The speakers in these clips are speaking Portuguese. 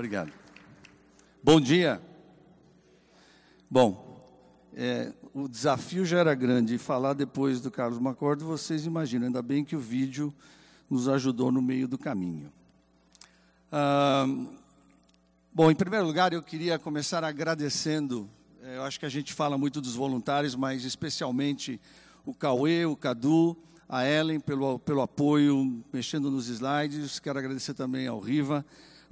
Obrigado. Bom dia. Bom, é, o desafio já era grande. E falar depois do Carlos Macordo, vocês imaginam. Ainda bem que o vídeo nos ajudou no meio do caminho. Ah, bom, em primeiro lugar, eu queria começar agradecendo. É, eu acho que a gente fala muito dos voluntários, mas especialmente o Cauê, o Cadu, a Ellen pelo, pelo apoio, mexendo nos slides. Quero agradecer também ao Riva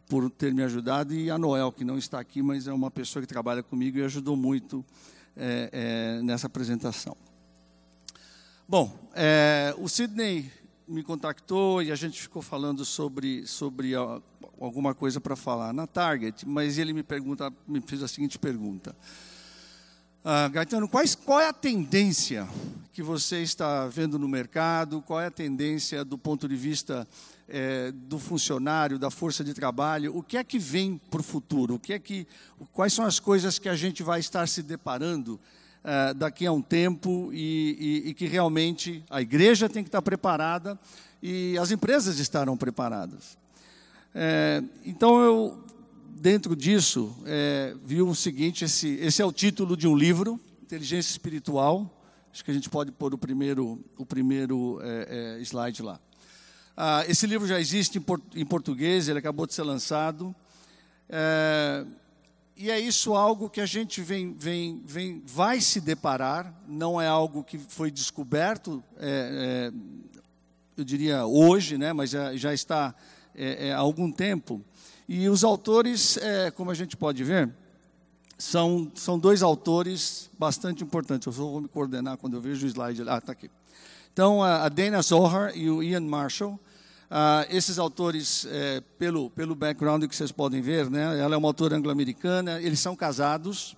por ter me ajudado e a Noel, que não está aqui, mas é uma pessoa que trabalha comigo e ajudou muito é, é, nessa apresentação. Bom, é, o Sidney me contactou e a gente ficou falando sobre, sobre alguma coisa para falar na Target, mas ele me pergunta, me fez a seguinte pergunta. Ah, Gaetano, quais, qual é a tendência que você está vendo no mercado? Qual é a tendência do ponto de vista é, do funcionário, da força de trabalho? O que é que vem para o futuro? O que é que, quais são as coisas que a gente vai estar se deparando é, daqui a um tempo e, e, e que realmente a igreja tem que estar preparada e as empresas estarão preparadas? É, então eu dentro disso, é, viu o seguinte: esse, esse é o título de um livro, Inteligência Espiritual. Acho que a gente pode pôr o primeiro, o primeiro é, é, slide lá. Ah, esse livro já existe em, por, em, português, ele acabou de ser lançado. É, e é isso algo que a gente vem, vem, vem, vai se deparar, não é algo que foi descoberto, é, é, eu diria hoje, né, mas já, já está há algum tempo. E os autores, é, como a gente pode ver, são, são dois autores bastante importantes. Eu só vou me coordenar quando eu vejo o slide. Ah, está aqui. Então, a Dana Zohar e o Ian Marshall, ah, esses autores, é, pelo, pelo background que vocês podem ver, né, ela é uma autora anglo-americana, eles são casados,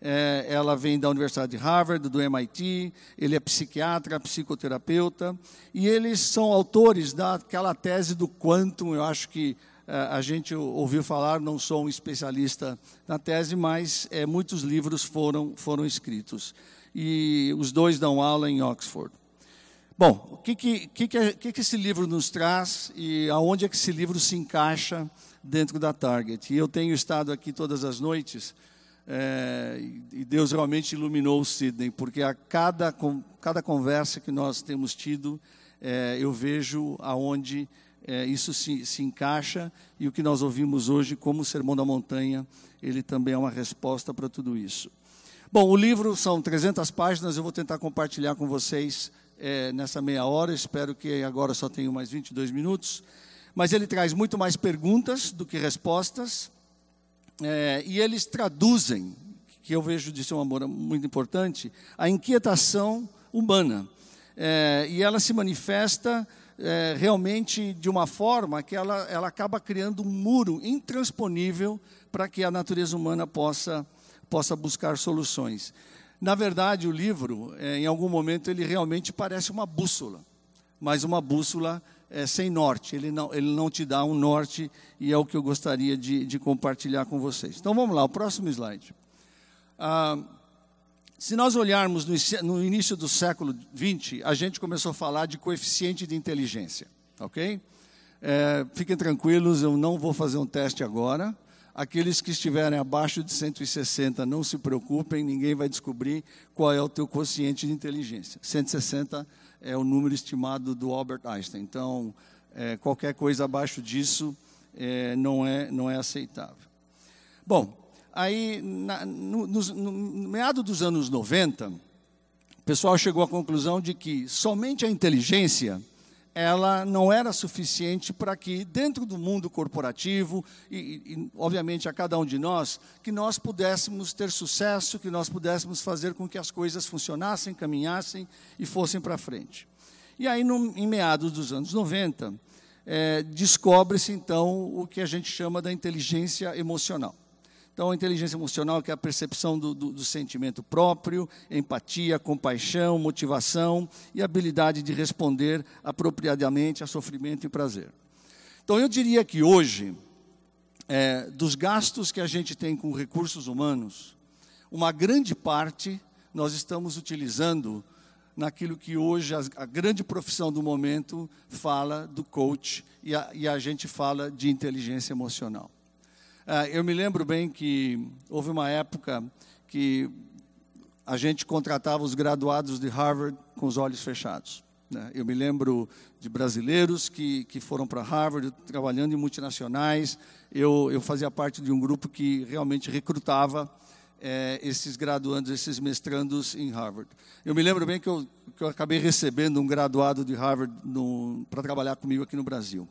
é, ela vem da Universidade de Harvard, do MIT, ele é psiquiatra, psicoterapeuta, e eles são autores daquela tese do quantum, eu acho que a gente ouviu falar, não sou um especialista na tese, mas é, muitos livros foram, foram escritos. E os dois dão aula em Oxford. Bom, o que, que, que, que, que esse livro nos traz e aonde é que esse livro se encaixa dentro da Target? E eu tenho estado aqui todas as noites é, e Deus realmente iluminou o Sidney, porque a cada, cada conversa que nós temos tido, é, eu vejo aonde é, isso se, se encaixa e o que nós ouvimos hoje, como o Sermão da Montanha, ele também é uma resposta para tudo isso. Bom, o livro são 300 páginas, eu vou tentar compartilhar com vocês é, nessa meia hora, espero que agora só tenho mais 22 minutos, mas ele traz muito mais perguntas do que respostas, é, e eles traduzem, que eu vejo de ser um amor muito importante, a inquietação humana. É, e ela se manifesta é, realmente de uma forma que ela, ela acaba criando um muro intransponível para que a natureza humana possa, possa buscar soluções. Na verdade, o livro, é, em algum momento, ele realmente parece uma bússola, mas uma bússola é, sem norte. Ele não, ele não te dá um norte e é o que eu gostaria de, de compartilhar com vocês. Então vamos lá, o próximo slide. Ah, se nós olharmos no, início do século XX, a gente começou a falar de coeficiente de inteligência, ok? É, fiquem tranquilos, eu não vou fazer um teste agora. Aqueles que estiverem abaixo de 160, não se preocupem, ninguém vai descobrir qual é o teu quociente de inteligência. 160 é o número estimado do Albert Einstein. Então, é, qualquer coisa abaixo disso é, não, é, não é aceitável. Bom, aí, na, no, no, no meado dos anos 90, o pessoal chegou à conclusão de que somente a inteligência ela não era suficiente para que dentro do mundo corporativo e, e, obviamente a cada um de nós que nós pudéssemos ter sucesso que nós pudéssemos fazer com que as coisas funcionassem caminhassem e fossem para frente. E aí no, em meados dos anos 90 é, descobre-se então o que a gente chama da inteligência emocional então, a inteligência emocional, que é a percepção do, do, do, sentimento próprio, empatia, compaixão, motivação e habilidade de responder apropriadamente a sofrimento e prazer. Então, eu diria que hoje, é, dos gastos que a gente tem com recursos humanos, uma grande parte nós estamos utilizando naquilo que hoje a, a grande profissão do momento fala do coach e a, e a gente fala de inteligência emocional. Uh, eu me lembro bem que houve uma época que a gente contratava os graduados de Harvard com os olhos fechados. Né? Eu me lembro de brasileiros que, que foram para Harvard trabalhando em multinacionais. Eu, eu fazia parte de um grupo que realmente recrutava é, esses graduandos, esses mestrandos em Harvard. Eu me lembro bem que eu, que eu acabei recebendo um graduado de Harvard para trabalhar comigo aqui no Brasil.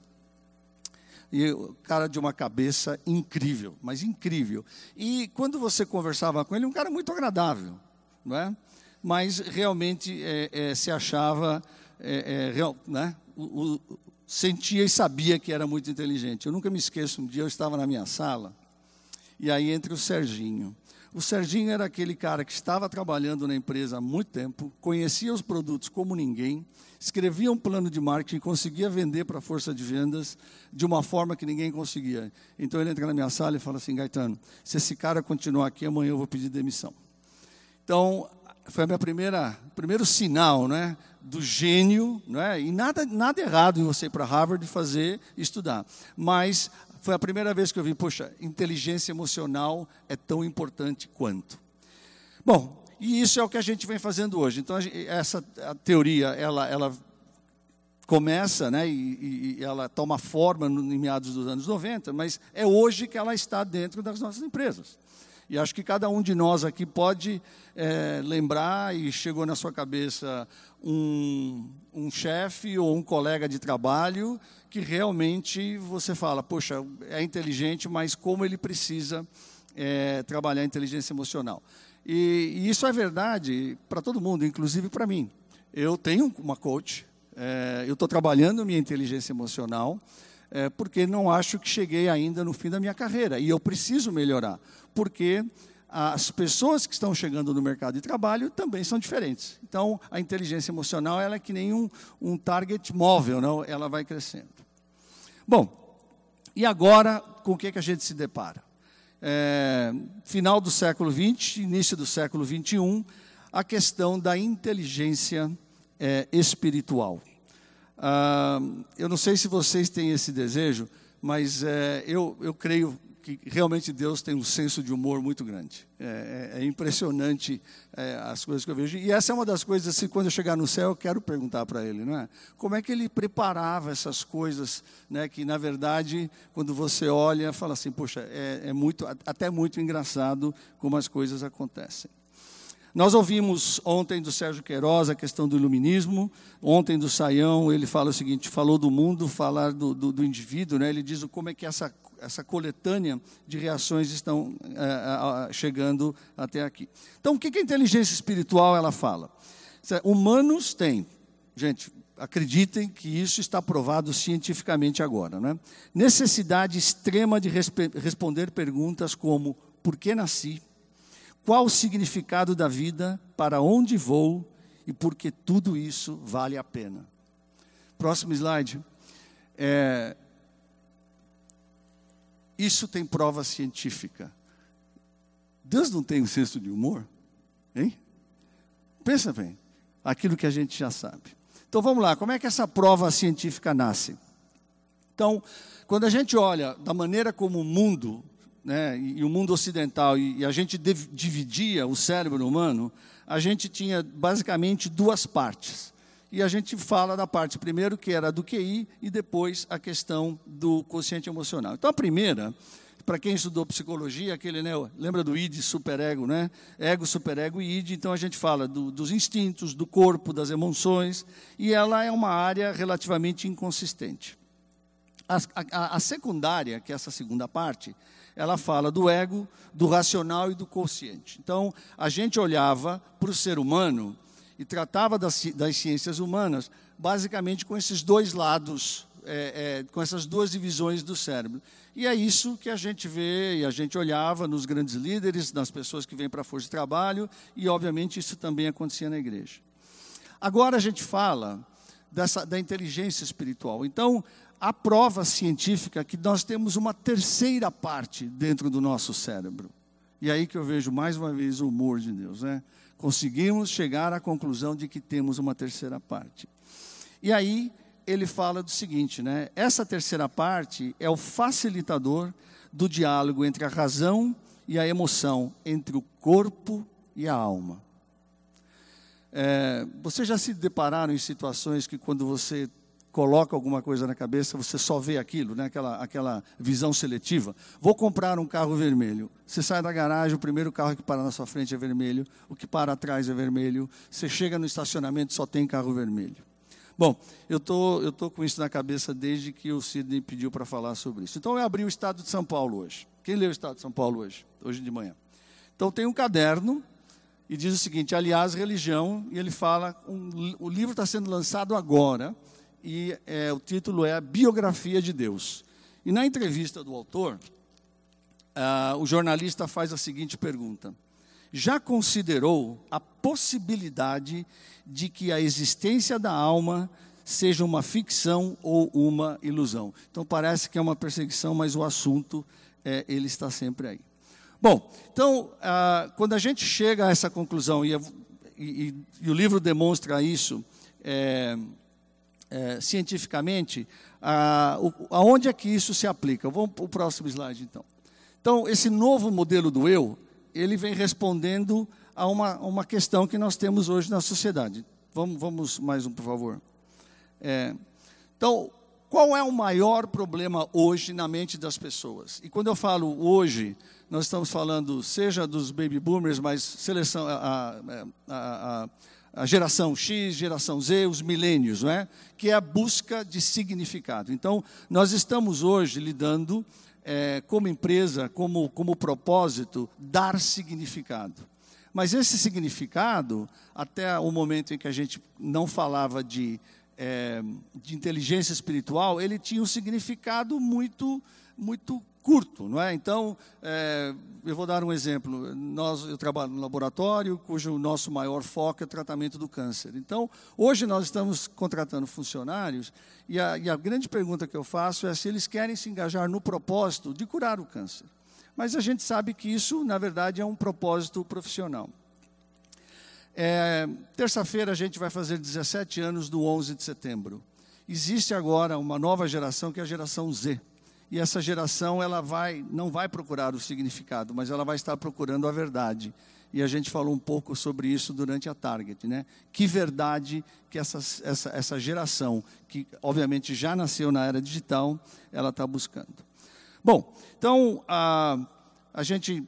E cara de uma cabeça incrível, mas incrível. E quando você conversava com ele, um cara muito agradável, não é? Mas realmente é, é, se achava é, é, real, né? O, o, sentia e sabia que era muito inteligente. Eu nunca me esqueço, um dia eu estava na minha sala, e aí entra o Serginho. O Serginho era aquele cara que estava trabalhando na empresa há muito tempo, conhecia os produtos como ninguém, escrevia um plano de marketing, conseguia vender para a força de vendas de uma forma que ninguém conseguia. Então ele entra na minha sala e fala assim: Gaetano, se esse cara continuar aqui, amanhã eu vou pedir demissão. Então, foi a minha primeira primeiro sinal, né, do gênio, né? E nada nada errado em você ir para Harvard fazer estudar, mas foi a primeira vez que eu vi, poxa, inteligência emocional é tão importante quanto. Bom, e isso é o que a gente vem fazendo hoje. Então essa teoria, ela ela começa, né, e, e ela toma forma no, em meados dos anos 90, mas é hoje que ela está dentro das nossas empresas. E acho que cada um de nós aqui pode é, lembrar e chegou na sua cabeça um, um chefe ou um colega de trabalho que realmente você fala, poxa, é inteligente, mas como ele precisa é, trabalhar a inteligência emocional. E, e isso é verdade para todo mundo, inclusive para mim. Eu tenho uma coach, é, eu estou trabalhando minha inteligência emocional, é, porque não acho que cheguei ainda no fim da minha carreira. E eu preciso melhorar, porque as pessoas que estão chegando no mercado de trabalho também são diferentes. Então, a inteligência emocional ela é que nem um, um target móvel, não? ela vai crescendo. Bom, e agora, com o que, que a gente se depara? É, final do século XX, início do século XXI, a questão da inteligência é, espiritual. Ah, eu não sei se vocês têm esse desejo, mas é, eu, eu creio que realmente Deus tem um senso de humor muito grande. É, é, é impressionante é, as coisas que eu vejo. E essa é uma das coisas, assim, quando eu chegar no céu, eu quero perguntar para ele, não é? Como é que ele preparava essas coisas, né? Que na verdade, quando você olha, fala assim, poxa, é, é muito, até muito engraçado como as coisas acontecem. Nós ouvimos ontem do Sérgio Queiroz a questão do iluminismo, ontem do Saião, ele fala o seguinte, falou do mundo, falar do, do, do indivíduo, né? ele diz como é que essa, essa coletânea de reações estão é, chegando até aqui. Então, o que, que a inteligência espiritual ela fala? Humanos têm, gente, acreditem que isso está provado cientificamente agora, né? necessidade extrema de resp responder perguntas como, por que nasci? Qual o significado da vida, para onde vou e por que tudo isso vale a pena. Próximo slide. É, isso tem prova científica. Deus não tem um senso de humor? Hein? Pensa bem, aquilo que a gente já sabe. Então vamos lá, como é que essa prova científica nasce? Então, quando a gente olha da maneira como o mundo né, e, o mundo ocidental, e, e a gente dividia o cérebro humano, a gente tinha basicamente duas partes. E a gente fala da parte primeiro que era do QI e depois a questão do consciente emocional. Então a primeira, para quem estudou psicologia, aquele né, lembra do id superego, né? Ego, superego e id. Então a gente fala do, dos instintos, do corpo, das emoções, e ela é uma área relativamente inconsistente. A, a, a secundária, que é essa segunda parte, ela fala do ego, do racional e do consciente. Então, a gente olhava para o ser humano e tratava das, das, ciências humanas basicamente com esses dois lados, é, é, com essas duas divisões do cérebro. E é isso que a gente vê e a gente olhava nos grandes líderes, nas pessoas que vêm para a força de trabalho, e obviamente isso também acontecia na igreja. Agora a gente fala dessa, da inteligência espiritual. Então, a prova científica que nós temos uma terceira parte dentro do nosso cérebro. E aí que eu vejo mais uma vez o humor de Deus, né? Conseguimos chegar à conclusão de que temos uma terceira parte. E aí ele fala do seguinte, né? Essa terceira parte é o facilitador do diálogo entre a razão e a emoção, entre o corpo e a alma. É, vocês já se depararam em situações que quando você coloca alguma coisa na cabeça, você só vê aquilo, né? aquela, aquela visão seletiva. Vou comprar um carro vermelho. Você sai da garagem, o primeiro carro que para na sua frente é vermelho, o que para atrás é vermelho. Você chega no estacionamento, só tem carro vermelho. Bom, eu tô, estou tô com isso na cabeça desde que o Sidney pediu para falar sobre isso. Então eu abri o Estado de São Paulo hoje. Quem leu o Estado de São Paulo hoje? Hoje de manhã. Então tem um caderno e diz o seguinte: aliás, religião, e ele fala, um, o livro está sendo lançado agora e é, o título é a Biografia de Deus. E na entrevista do autor, ah, o jornalista faz a seguinte pergunta: Já considerou a possibilidade de que a existência da alma seja uma ficção ou uma ilusão? Então parece que é uma perseguição, mas o assunto é, ele está sempre aí. Bom, então ah, quando a gente chega a essa conclusão e, e, e o livro demonstra isso. É, é, cientificamente, a, aonde é que isso se aplica? Vamos para o próximo slide, então. Então, esse novo modelo do eu, ele vem respondendo a uma, uma questão que nós temos hoje na sociedade. Vamos, vamos mais um, por favor. É, então, qual é o maior problema hoje na mente das pessoas? E quando eu falo hoje, nós estamos falando seja dos baby boomers, mas seleção, a, a, a, a geração X, geração Z, os milênios, não é? que é a busca de significado. Então, nós estamos hoje lidando, é, como empresa, como, como propósito, dar significado. Mas esse significado, até o momento em que a gente não falava de, é, de inteligência espiritual, ele tinha um significado muito, muito curto, não é? Então, é, eu vou dar um exemplo. Nós, eu trabalho no laboratório, cujo nosso maior foco é o tratamento do câncer. Então, hoje nós estamos contratando funcionários e a, e a grande pergunta que eu faço é se eles querem se engajar no propósito de curar o câncer. Mas a gente sabe que isso, na verdade, é um propósito profissional. É, Terça-feira a gente vai fazer 17 anos do 11 de setembro. Existe agora uma nova geração que é a geração Z e essa geração ela vai não vai procurar o significado, mas ela vai estar procurando a verdade. E a gente falou um pouco sobre isso durante a Target, né? Que verdade que essa, essa, essa geração, que obviamente já nasceu na era digital, ela está buscando. Bom, então a, a gente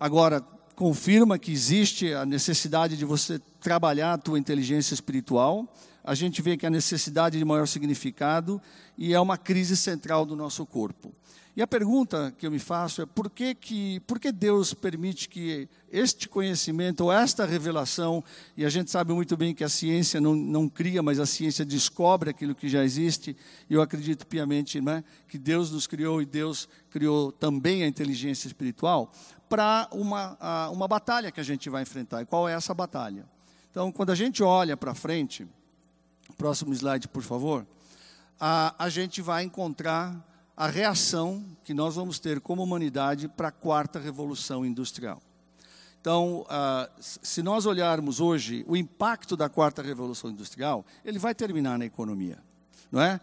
agora confirma que existe a necessidade de você trabalhar a tua inteligência espiritual a gente vê que a necessidade de maior significado e é uma crise central do nosso corpo. E a pergunta que eu me faço é por que, que, por que Deus permite que este conhecimento ou esta revelação, e a gente sabe muito bem que a ciência não, não cria, mas a ciência descobre aquilo que já existe, e eu acredito piamente né, que Deus nos criou e Deus criou também a inteligência espiritual para uma, uma batalha que a gente vai enfrentar. E qual é essa batalha? Então, quando a gente olha para frente, Próximo slide, por favor. A, a gente vai encontrar a reação que nós vamos ter como humanidade para a quarta revolução industrial. Então, se nós olharmos hoje o impacto da quarta revolução industrial, ele vai terminar na economia, não é?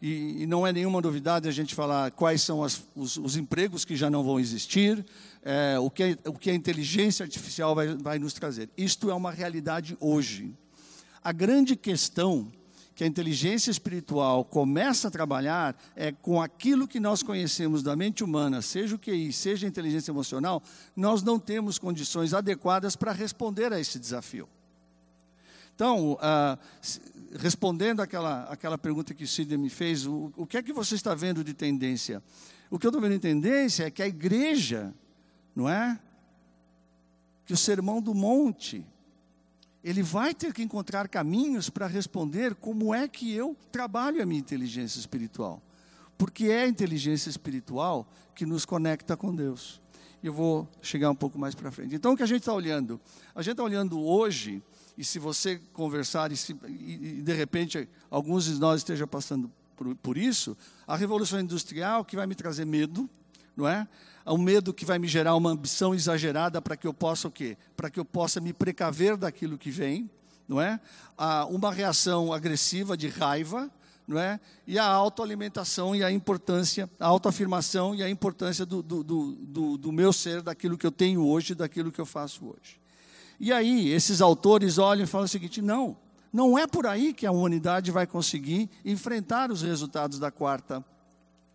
E, e não é nenhuma novidade a gente falar quais são as, os, os, empregos que já não vão existir, é, o, que, o que a inteligência artificial vai, vai nos trazer. Isto é uma realidade hoje. A grande questão que a inteligência espiritual começa a trabalhar é com aquilo que nós conhecemos da mente humana, seja o QI, seja a inteligência emocional, nós não temos condições adequadas para responder a esse desafio. Então, ah, respondendo àquela, àquela pergunta que o Sidney me fez, o, o que é que você está vendo de tendência? O que eu estou vendo de tendência é que a igreja, não é? Que o sermão do monte, ele vai ter que encontrar caminhos para responder como é que eu trabalho a minha inteligência espiritual. Porque é a inteligência espiritual que nos conecta com Deus. Eu vou chegar um pouco mais para frente. Então, o que a gente está olhando? A gente está olhando hoje, e se você conversar, e, se, e, de repente alguns de nós estejam passando por, por isso, a revolução industrial que vai me trazer medo, não é? um medo que vai me gerar uma ambição exagerada para que eu possa o quê? Para que eu possa me precaver daquilo que vem, não é? uma reação agressiva de raiva, não é? E a autoalimentação e a importância, a autoafirmação e a importância do, do, do, do, meu ser, daquilo que eu tenho hoje, daquilo que eu faço hoje. E aí, esses autores olham e falam o seguinte: não, não é por aí que a humanidade vai conseguir enfrentar os resultados da quarta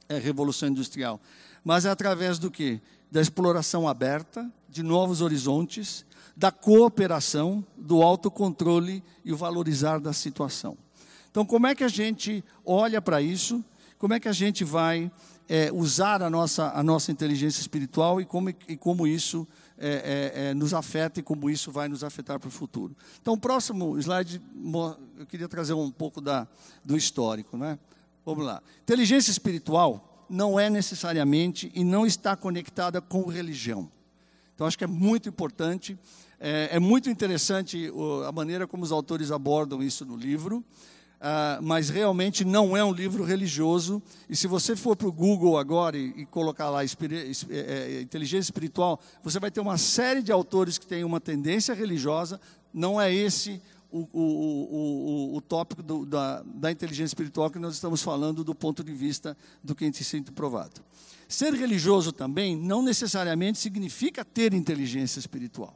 é, revolução industrial, mas é através do quê? Da exploração aberta, de novos horizontes, da cooperação, do autocontrole e o valorizar da situação. Então, como é que a gente olha para isso? Como é que a gente vai é, usar a nossa, a nossa inteligência espiritual e como, e como isso é, é, é nos afeta e como isso vai nos afetar para o futuro? Então, o próximo slide, eu queria trazer um pouco da, do histórico. Né? Vamos lá. Inteligência espiritual não é necessariamente e não está conectada com religião. Então, acho que é muito importante, é, é muito interessante a maneira como os autores abordam isso no livro. Uh, mas realmente não é um livro religioso. E se você for para o Google agora e, e colocar lá é, é, inteligência espiritual, você vai ter uma série de autores que têm uma tendência religiosa. Não é esse o, o, o, o tópico do, da, da inteligência espiritual que nós estamos falando do ponto de vista do que a gente sente provado. Ser religioso também não necessariamente significa ter inteligência espiritual.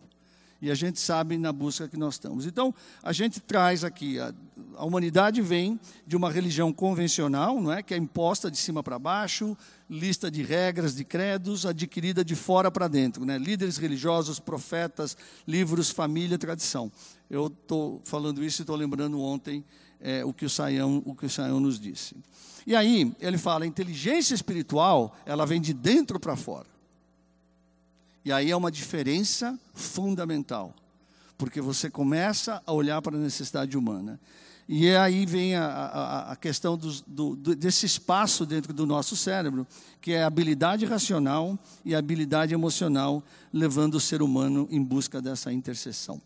E a gente sabe na busca que nós estamos. Então, a gente traz aqui, a, a humanidade vem de uma religião convencional, não é? que é imposta de cima para baixo, lista de regras, de credos, adquirida de fora para dentro. Né? Líderes religiosos, profetas, livros, família, tradição. Eu estou falando isso e estou lembrando ontem é, o, que o, Saião, o que o Saião nos disse. E aí, ele fala, a inteligência espiritual, ela vem de dentro para fora. E aí é uma diferença fundamental, porque você começa a olhar para a necessidade humana. E aí vem a, a, a questão do, desse espaço dentro do nosso cérebro, que é a habilidade racional e a habilidade emocional, levando o ser humano em busca dessa interseção.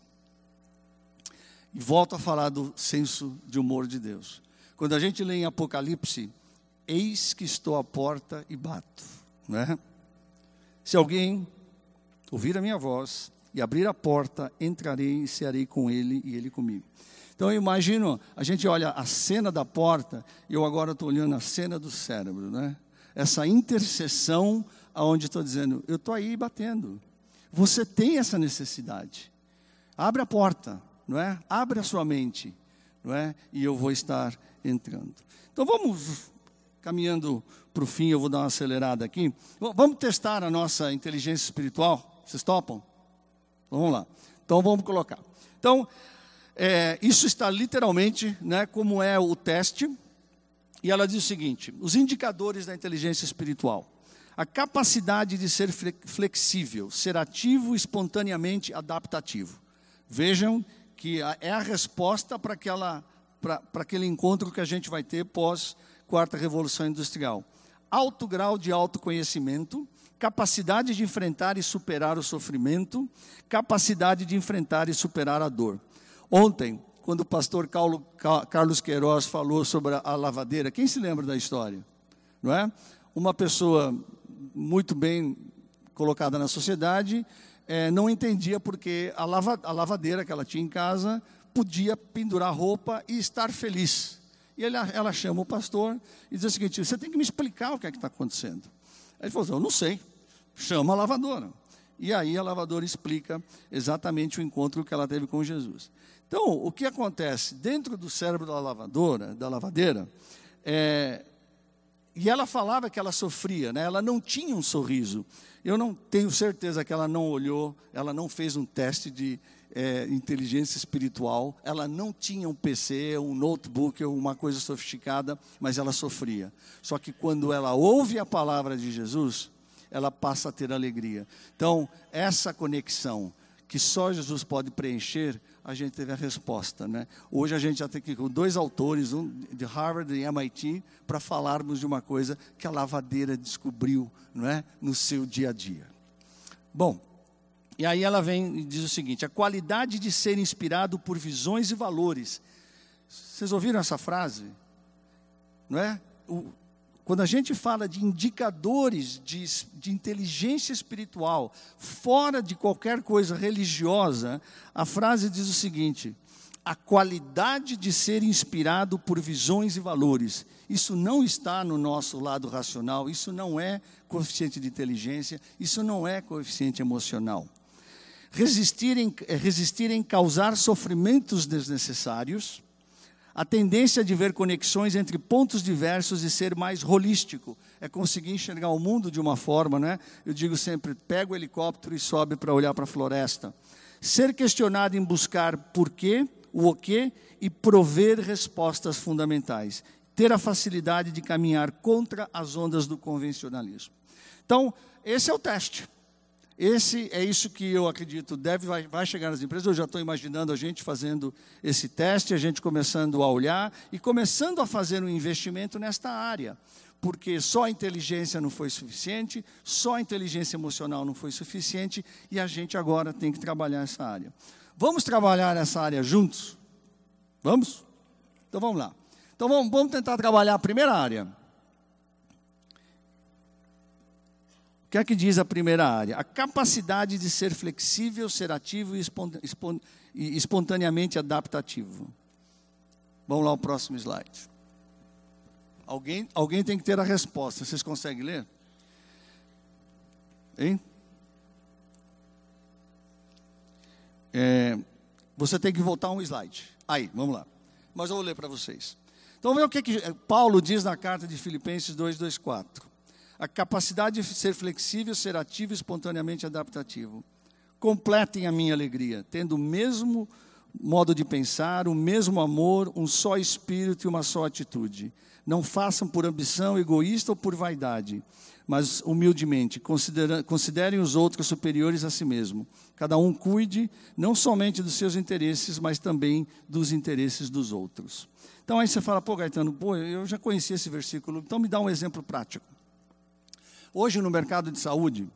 E volto a falar do senso de humor de Deus. Quando a gente lê em Apocalipse, eis que estou à porta e bato. Né? Se alguém ouvir a minha voz e abrir a porta, entrarei e cearei com ele e ele comigo. Então eu imagino, a gente olha a cena da porta, eu agora estou olhando a cena do cérebro, né? Essa interseção aonde estou dizendo, eu estou aí batendo. Você tem essa necessidade. Abre a porta, não é? Abre a sua mente, não é? E eu vou estar entrando. Então vamos caminhando para o fim, eu vou dar uma acelerada aqui. Vamos testar a nossa inteligência espiritual. Vocês topam? Vamos lá. Então vamos colocar. Então, é, isso está literalmente, né, como é o teste, e ela diz o seguinte: os indicadores da inteligência espiritual. A capacidade de ser flexível, ser ativo, espontaneamente adaptativo. Vejam que é a resposta para aquele encontro que a gente vai ter pós quarta revolução industrial. Alto grau de autoconhecimento, capacidade de enfrentar e superar o sofrimento, capacidade de enfrentar e superar a dor. Ontem, quando o pastor Carlos Queiroz falou sobre a lavadeira, quem se lembra da história? Não é? Uma pessoa muito bem colocada na sociedade é, não entendia porque a, lava, a lavadeira que ela tinha em casa podia pendurar roupa e estar feliz. E ela, ela chama o pastor e diz o seguinte: você tem que me explicar o que é que está acontecendo. Ele falou assim, eu não sei, chama a lavadora. E aí a lavadora explica exatamente o encontro que ela teve com Jesus. Então, o que acontece dentro do cérebro da lavadora, da lavadeira, é, e ela falava que ela sofria, né? ela não tinha um sorriso. Eu não tenho certeza que ela não olhou, ela não fez um teste de é, inteligência espiritual, ela não tinha um PC, um notebook uma coisa sofisticada, mas ela sofria. Só que quando ela ouve a palavra de Jesus, ela passa a ter alegria. Então, essa conexão que só Jesus pode preencher, a gente teve a resposta. Né? Hoje a gente já tem aqui com dois autores, um de Harvard e MIT, para falarmos de uma coisa que a lavadeira descobriu não é? no seu dia a dia. Bom, e aí ela vem e diz o seguinte: a qualidade de ser inspirado por visões e valores. Vocês ouviram essa frase? Não é? O, quando a gente fala de indicadores de, de, inteligência espiritual, fora de qualquer coisa religiosa, a frase diz o seguinte: a qualidade de ser inspirado por visões e valores. Isso não está no nosso lado racional, isso não é coeficiente de inteligência, isso não é coeficiente emocional. Resistir em, é resistir em causar sofrimentos desnecessários, a tendência de ver conexões entre pontos diversos e ser mais holístico, é conseguir enxergar o mundo de uma forma, né? Eu digo sempre, pega o helicóptero e sobe para olhar para a floresta. Ser questionado em buscar porquê, o quê e prover respostas fundamentais. Ter a facilidade de caminhar contra as ondas do convencionalismo. Então, esse é o teste. Esse é isso que eu acredito deve vai, vai chegar nas empresas. Eu já estou imaginando a gente fazendo esse teste, a gente começando a olhar e começando a fazer um investimento nesta área, porque só a inteligência não foi suficiente, só a inteligência emocional não foi suficiente e a gente agora tem que trabalhar essa área. Vamos trabalhar essa área juntos? Vamos? Então vamos lá. Então vamos, vamos tentar trabalhar a primeira área. O que é que diz a primeira área? A capacidade de ser flexível, ser ativo e espontaneamente adaptativo. Vamos lá ao próximo slide. Alguém, alguém tem que ter a resposta. Vocês conseguem ler? Hein? É, você tem que voltar um slide. Aí, vamos lá. Mas eu vou ler para vocês. Então, ver o que, que Paulo diz na carta de Filipenses 2, 2, 4. A capacidade de ser flexível, ser ativo e espontaneamente adaptativo. Completem a minha alegria, tendo o mesmo modo de pensar, o mesmo amor, um só espírito e uma só atitude. Não façam por ambição egoísta ou por vaidade mas humildemente, considerem os outros superiores a si mesmo. Cada um cuide não somente dos seus interesses, mas também dos interesses dos outros. Então aí você fala, pô, Gaetano, pô, eu já conheci esse versículo, então me dá um exemplo prático. Hoje no mercado de saúde,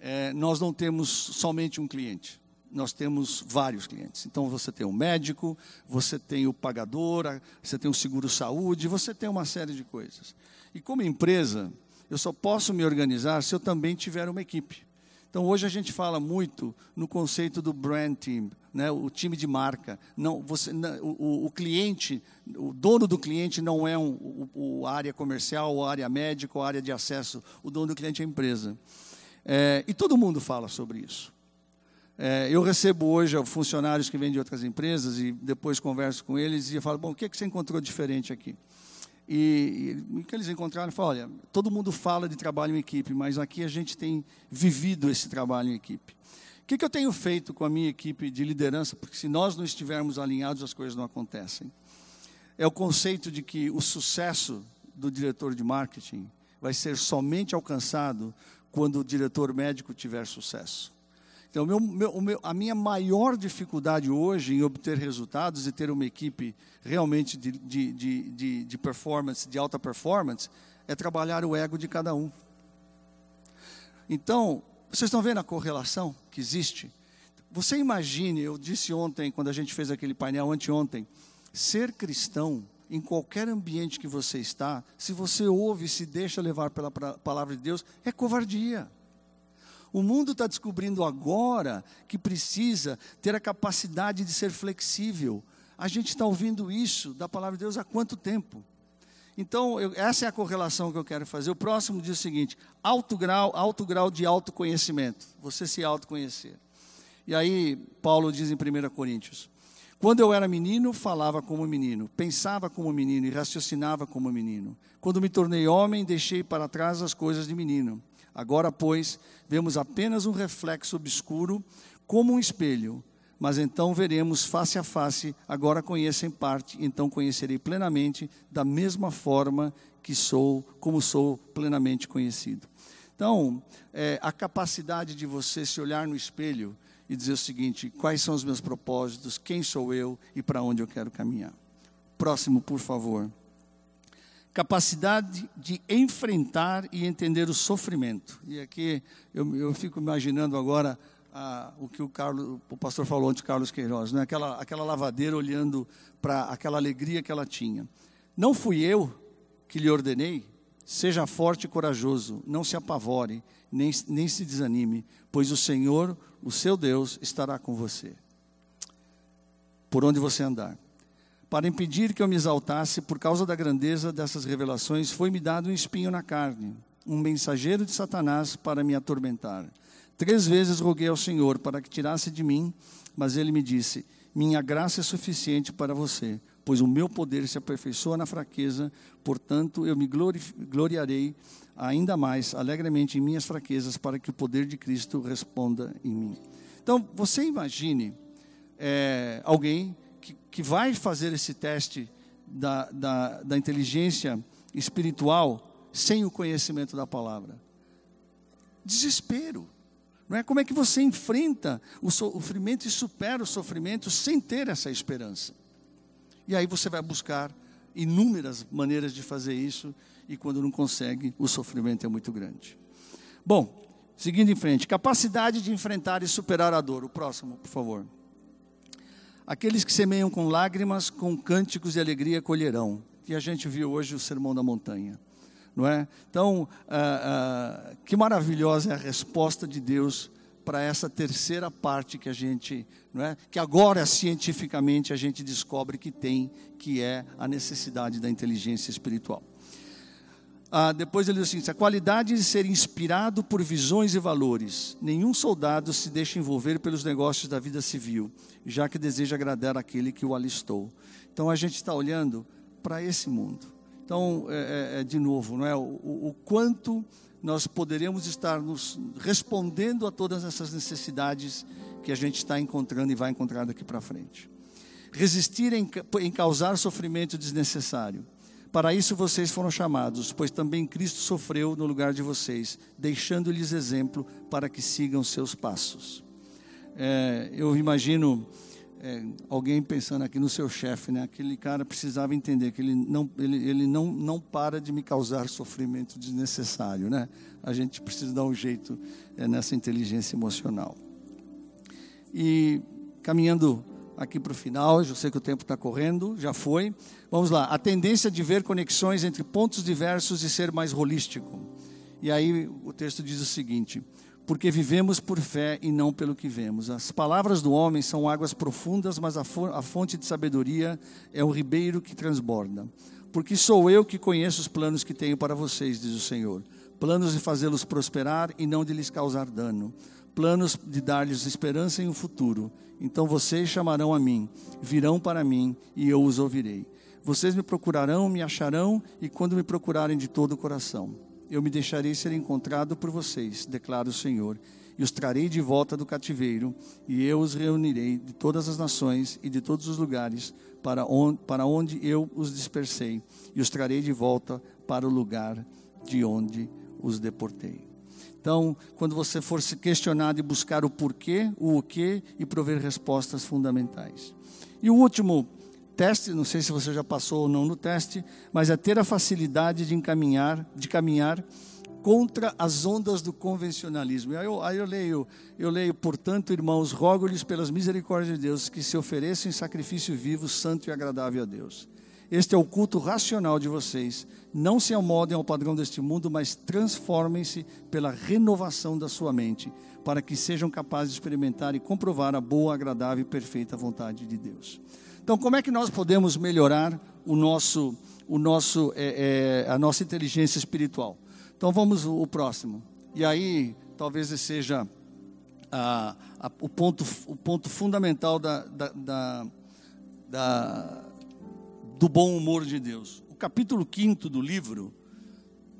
é, nós não temos somente um cliente, nós temos vários clientes. Então você tem o médico, você tem o pagador, você tem o seguro saúde, você tem uma série de coisas. E como empresa, eu só posso me organizar se eu também tiver uma equipe. Então hoje a gente fala muito no conceito do brand team, né, o time de marca. Não, você, o, o cliente, o dono do cliente não é um, o, o área comercial, a área médica, a área de acesso. O dono do cliente é a empresa. É, e todo mundo fala sobre isso. É, eu recebo hoje funcionários que vêm de outras empresas e depois converso com eles e falo, bom, o que, é que você encontrou diferente aqui? E, e o que eles encontraram, falaram, olha, todo mundo fala de trabalho em equipe, mas aqui a gente tem vivido esse trabalho em equipe. O que, que eu tenho feito com a minha equipe de liderança? Porque se nós não estivermos alinhados, as coisas não acontecem. É o conceito de que o sucesso do diretor de marketing vai ser somente alcançado quando o diretor médico tiver sucesso. Então, meu, meu, a minha maior dificuldade hoje em obter resultados e ter uma equipe realmente de, de, de, de, performance, de alta performance, é trabalhar o ego de cada um. Então, vocês estão vendo a correlação que existe? Você imagine, eu disse ontem, quando a gente fez aquele painel anteontem, ser cristão em qualquer ambiente que você está, se você ouve e se deixa levar pela palavra de Deus, é covardia. O mundo está descobrindo agora que precisa ter a capacidade de ser flexível. A gente está ouvindo isso da palavra de Deus há quanto tempo? Então, eu, essa é a correlação que eu quero fazer. O próximo diz o seguinte: alto grau, alto grau de autoconhecimento. Você se autoconhecer. E aí, Paulo diz em 1 Coríntios: Quando eu era menino, falava como menino, pensava como menino e raciocinava como menino. Quando me tornei homem, deixei para trás as coisas de menino. Agora, pois, vemos apenas um reflexo obscuro, como um espelho, mas então veremos face a face. Agora conheço em parte, então conhecerei plenamente, da mesma forma que sou, como sou plenamente conhecido. Então, é, a capacidade de você se olhar no espelho e dizer o seguinte: quais são os meus propósitos, quem sou eu e para onde eu quero caminhar. Próximo, por favor capacidade de enfrentar e entender o sofrimento. E aqui eu, eu fico imaginando agora ah, o que o, Carlos, o pastor falou antes, Carlos Queiroz, né? aquela, aquela lavadeira olhando para aquela alegria que ela tinha. Não fui eu que lhe ordenei, seja forte e corajoso, não se apavore, nem, nem se desanime, pois o Senhor, o seu Deus, estará com você. por onde você andar. Para impedir que eu me exaltasse por causa da grandeza dessas revelações, foi-me dado um espinho na carne, um mensageiro de Satanás para me atormentar. Três vezes roguei ao Senhor para que tirasse de mim, mas ele me disse: Minha graça é suficiente para você, pois o meu poder se aperfeiçoa na fraqueza, portanto eu me gloriarei ainda mais alegremente em minhas fraquezas, para que o poder de Cristo responda em mim. Então, você imagine é, alguém que, que vai fazer esse teste da, da, da inteligência espiritual sem o conhecimento da palavra. Desespero. Não é? Como é que você enfrenta o sofrimento e supera o sofrimento sem ter essa esperança? E aí você vai buscar inúmeras maneiras de fazer isso, e quando não consegue, o sofrimento é muito grande. Bom, seguindo em frente, capacidade de enfrentar e superar a dor. O próximo, por favor. Aqueles que semeiam com lágrimas, com cânticos de alegria colherão. E a gente viu hoje o Sermão da Montanha. Não é? Então, ah, ah, que maravilhosa é a resposta de Deus para essa terceira parte que a gente, não é? que agora cientificamente a gente descobre que tem, que é a necessidade da inteligência espiritual. Ah, depois ele diz assim: a qualidade de ser inspirado por visões e valores. Nenhum soldado se deixa envolver pelos negócios da vida civil, já que deseja agradar aquele que o alistou. Então a gente está olhando para esse mundo. Então, é, é, é, de novo, não é? O, o, quanto nós poderemos estar nos respondendo a todas essas necessidades que a gente está encontrando e vai encontrar daqui para frente. Resistir em, em causar sofrimento desnecessário para isso vocês foram chamados, pois também Cristo sofreu no lugar de vocês, deixando-lhes exemplo para que sigam seus passos. É, eu imagino é, alguém pensando aqui no seu chefe, né? Aquele cara precisava entender que ele não, ele, ele não, não para de me causar sofrimento desnecessário, né? A gente precisa dar um jeito é, nessa inteligência emocional. E caminhando aqui para o final, eu sei que o tempo está correndo, já foi. Vamos lá, a tendência de ver conexões entre pontos diversos e ser mais holístico. E aí o texto diz o seguinte: porque vivemos por fé e não pelo que vemos. As palavras do homem são águas profundas, mas a fonte de sabedoria é o ribeiro que transborda. Porque sou eu que conheço os planos que tenho para vocês, diz o Senhor. Planos de fazê-los prosperar e não de lhes causar dano planos de dar-lhes esperança em um futuro. Então vocês chamarão a mim, virão para mim e eu os ouvirei. Vocês me procurarão, me acharão e quando me procurarem de todo o coração, eu me deixarei ser encontrado por vocês, declara o Senhor, e os trarei de volta do cativeiro, e eu os reunirei de todas as nações e de todos os lugares para onde, para onde eu os dispersei, e os trarei de volta para o lugar de onde os deportei. Então, quando você for se questionar e buscar o porquê, o o que e prover respostas fundamentais. E o último teste, não sei se você já passou ou não no teste, mas é ter a facilidade de encaminhar, de caminhar contra as ondas do convencionalismo. Aí eu, aí eu leio, eu leio, portanto, irmãos, rogo-lhes pelas misericórdias de Deus que se ofereçam em sacrifício vivo, santo e agradável a Deus. Este é o culto racional de vocês. Não se amodem ao padrão deste mundo, mas transformem-se pela renovação da sua mente, para que sejam capazes de experimentar e comprovar a boa, agradável e perfeita vontade de Deus. Então, como é que nós podemos melhorar o nosso, o nosso, é, é, a nossa inteligência espiritual? Então, vamos o próximo. E aí, talvez seja a, a, o, ponto, o ponto fundamental da, da, da, da do bom humor de Deus. O capítulo 5 do livro,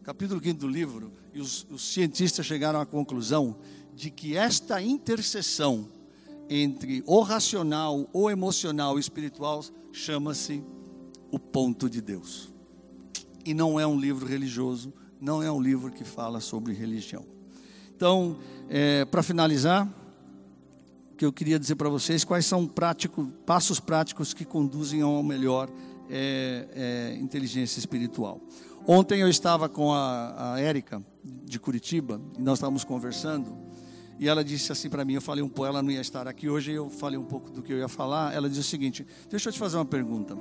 capítulo 5 do livro, e os, os cientistas chegaram à conclusão de que esta interseção entre o racional, o emocional e o espiritual chama-se o ponto de Deus. E não é um livro religioso, não é um livro que fala sobre religião. Então, é, para finalizar, que eu queria dizer para vocês quais são prático, passos práticos que conduzem ao melhor é, é, inteligência espiritual. Ontem eu estava com a, a Érica, de Curitiba, e nós estávamos conversando, e ela disse assim para mim, eu falei um pouco, ela não ia estar aqui hoje, eu falei um pouco do que eu ia falar, ela disse o seguinte, deixa eu te fazer uma pergunta.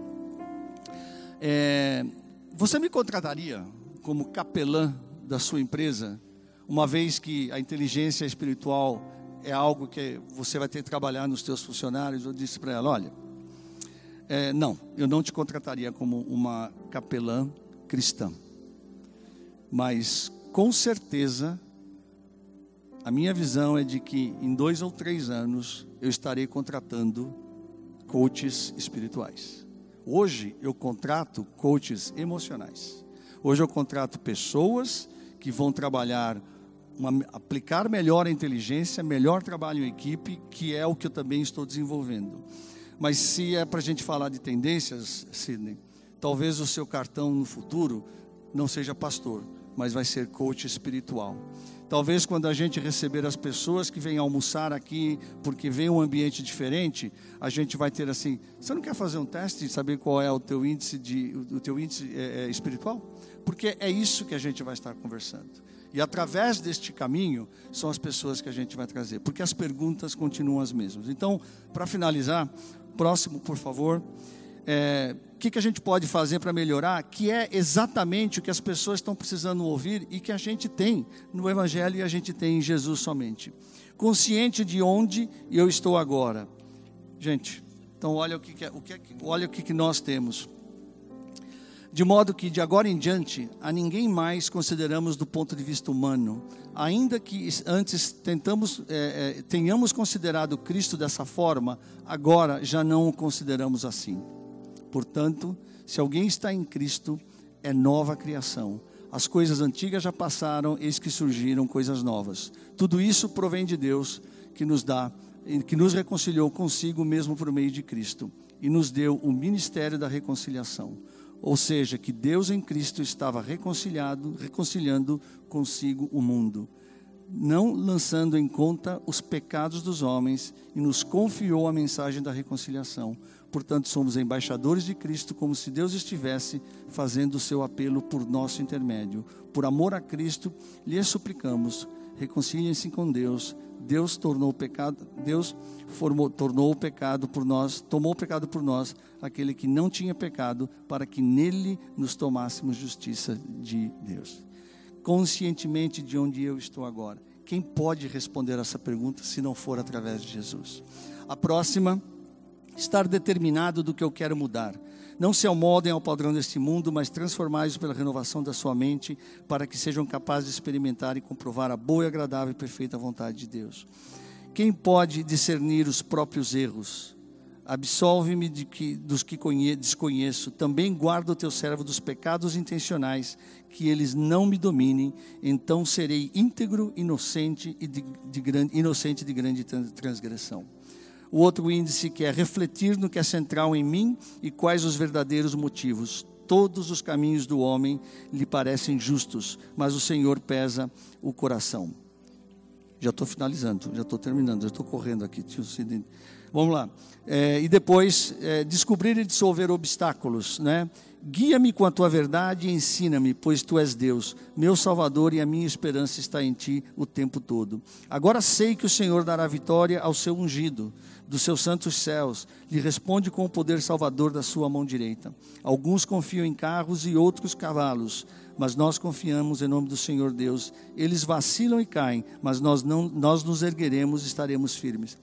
É, você me contrataria como capelã da sua empresa, uma vez que a inteligência espiritual é algo que você vai ter que trabalhar nos seus funcionários? Eu disse para ela, olha, É, não, eu não te contrataria como uma capelã cristã. Mas, com certeza, a minha visão é de que em dois ou três anos eu estarei contratando coaches espirituais. Hoje eu contrato coaches emocionais. Hoje eu contrato pessoas que vão trabalhar, uma, aplicar melhor a inteligência, melhor trabalho em equipe, que é o que eu também estou desenvolvendo. Mas se é para a gente falar de tendências, Sidney, talvez o seu cartão no futuro não seja pastor, mas vai ser coach espiritual. Talvez quando a gente receber as pessoas que vêm almoçar aqui, porque vem um ambiente diferente, a gente vai ter assim: você não quer fazer um teste e saber qual é o teu índice de, o teu índice é, é, espiritual? Porque é isso que a gente vai estar conversando. E através deste caminho são as pessoas que a gente vai trazer, porque as perguntas continuam as mesmas. Então, para finalizar, próximo, por favor é, o que, que a gente pode fazer para melhorar, que é exatamente o que as pessoas estão precisando ouvir e que a gente tem no Evangelho e a gente tem em Jesus somente. Consciente de onde eu estou agora. Gente, então olha o que, que, é, o que, é olha o que, que nós temos. De modo que de agora em diante a ninguém mais consideramos do ponto de vista humano, ainda que antes tentamos, é, é, tenhamos considerado Cristo dessa forma, agora já não o consideramos assim. Portanto, se alguém está em Cristo, é nova criação. As coisas antigas já passaram, eis que surgiram coisas novas. Tudo isso provém de Deus, que nos dá, que nos reconciliou consigo mesmo por meio de Cristo e nos deu o ministério da reconciliação. Ou seja, que Deus em Cristo estava reconciliado, reconciliando consigo o mundo, não lançando em conta os pecados dos homens, e nos confiou a mensagem da reconciliação. Portanto, somos embaixadores de Cristo, como se Deus estivesse fazendo o seu apelo por nosso intermédio. Por amor a Cristo, lhe suplicamos, reconciliem-se com Deus. Deus tornou o pecado, Deus formou, tornou o pecado por nós, tomou o pecado por nós, aquele que não tinha pecado, para que nele nos tomássemos justiça de Deus. Conscientemente de onde eu estou agora. Quem pode responder essa pergunta se não for através de Jesus? A próxima estar determinado do que eu quero mudar. Não se amoldem ao padrão deste mundo, mas transformai-os pela renovação da sua mente, para que sejam capazes de experimentar e comprovar a boa, agradável e perfeita vontade de Deus. Quem pode discernir os próprios erros? Absolve-me de que, dos que desconheço. Também guarda o teu servo dos pecados intencionais, que eles não me dominem. Então serei íntegro, inocente e de, de grande, inocente de grande transgressão. O outro índice que é refletir no que é central em mim e quais os verdadeiros motivos. Todos os caminhos do homem lhe parecem justos, mas o Senhor pesa o coração. Já estou finalizando, já estou terminando, já estou correndo aqui. Vamos lá. É, e depois, é, descobrir e dissolver obstáculos, né? Guia-me com a tua verdade e ensina-me, pois tu és Deus, meu Salvador, e a minha esperança está em ti o tempo todo. Agora sei que o Senhor dará vitória ao seu ungido, dos seus santos céus, lhe responde com o poder salvador da sua mão direita. Alguns confiam em carros e outros cavalos, mas nós confiamos em nome do Senhor Deus. Eles vacilam e caem, mas nós, não, nós nos ergueremos e estaremos firmes.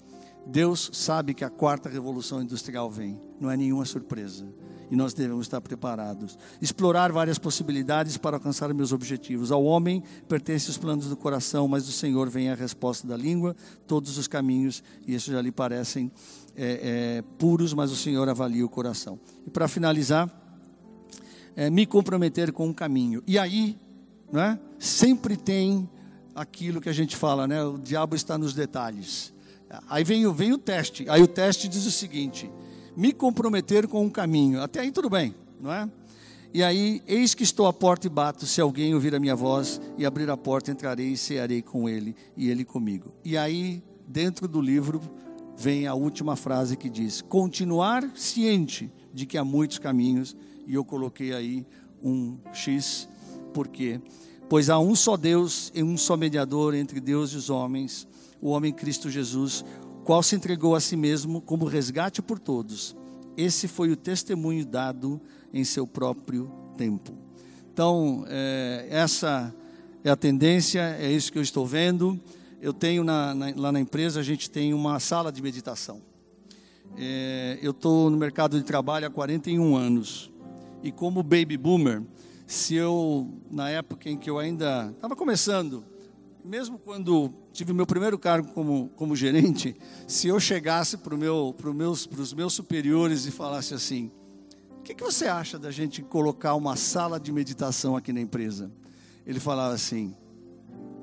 Deus sabe que a quarta revolução industrial vem, não é nenhuma surpresa e nós devemos estar preparados. Explorar várias possibilidades para alcançar meus objetivos. Ao homem pertencem os planos do coração, mas do Senhor vem a resposta da língua, todos os caminhos, e isso já lhe parecem é, é, puros, mas o Senhor avalia o coração. E para finalizar, é, me comprometer com um caminho. E aí, né, sempre tem aquilo que a gente fala, né, o diabo está nos detalhes. Aí vem, vem o teste. Aí o teste diz o seguinte: me comprometer com um caminho. Até aí tudo bem, não é? E aí, eis que estou à porta e bato. Se alguém ouvir a minha voz e abrir a porta, entrarei e cearei com ele e ele comigo. E aí, dentro do livro, vem a última frase que diz: continuar ciente de que há muitos caminhos. E eu coloquei aí um X, por quê? Pois há um só Deus e um só mediador entre Deus e os homens, o homem Cristo Jesus, qual se entregou a si mesmo como resgate por todos. Esse foi o testemunho dado em seu próprio tempo. Então, é, essa é a tendência, é isso que eu estou vendo. Eu tenho na, na, lá na empresa, a gente tem uma sala de meditação. É, eu estou no mercado de trabalho há 41 anos. E como baby boomer, se eu, na época em que eu ainda estava começando, mesmo quando tive meu primeiro cargo como, como gerente, se eu chegasse para meu, meus, os meus superiores e falasse assim: o que, que você acha da gente colocar uma sala de meditação aqui na empresa? Ele falava assim: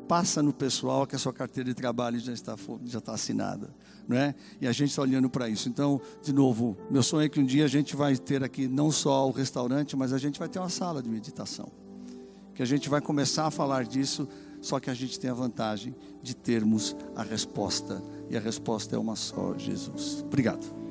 passa no pessoal que a sua carteira de trabalho já está, já está assinada. Não é? E a gente está olhando para isso. Então, de novo, meu sonho é que um dia a gente vai ter aqui não só o restaurante, mas a gente vai ter uma sala de meditação. Que a gente vai começar a falar disso, só que a gente tem a vantagem de termos a resposta. E a resposta é uma só: Jesus. Obrigado.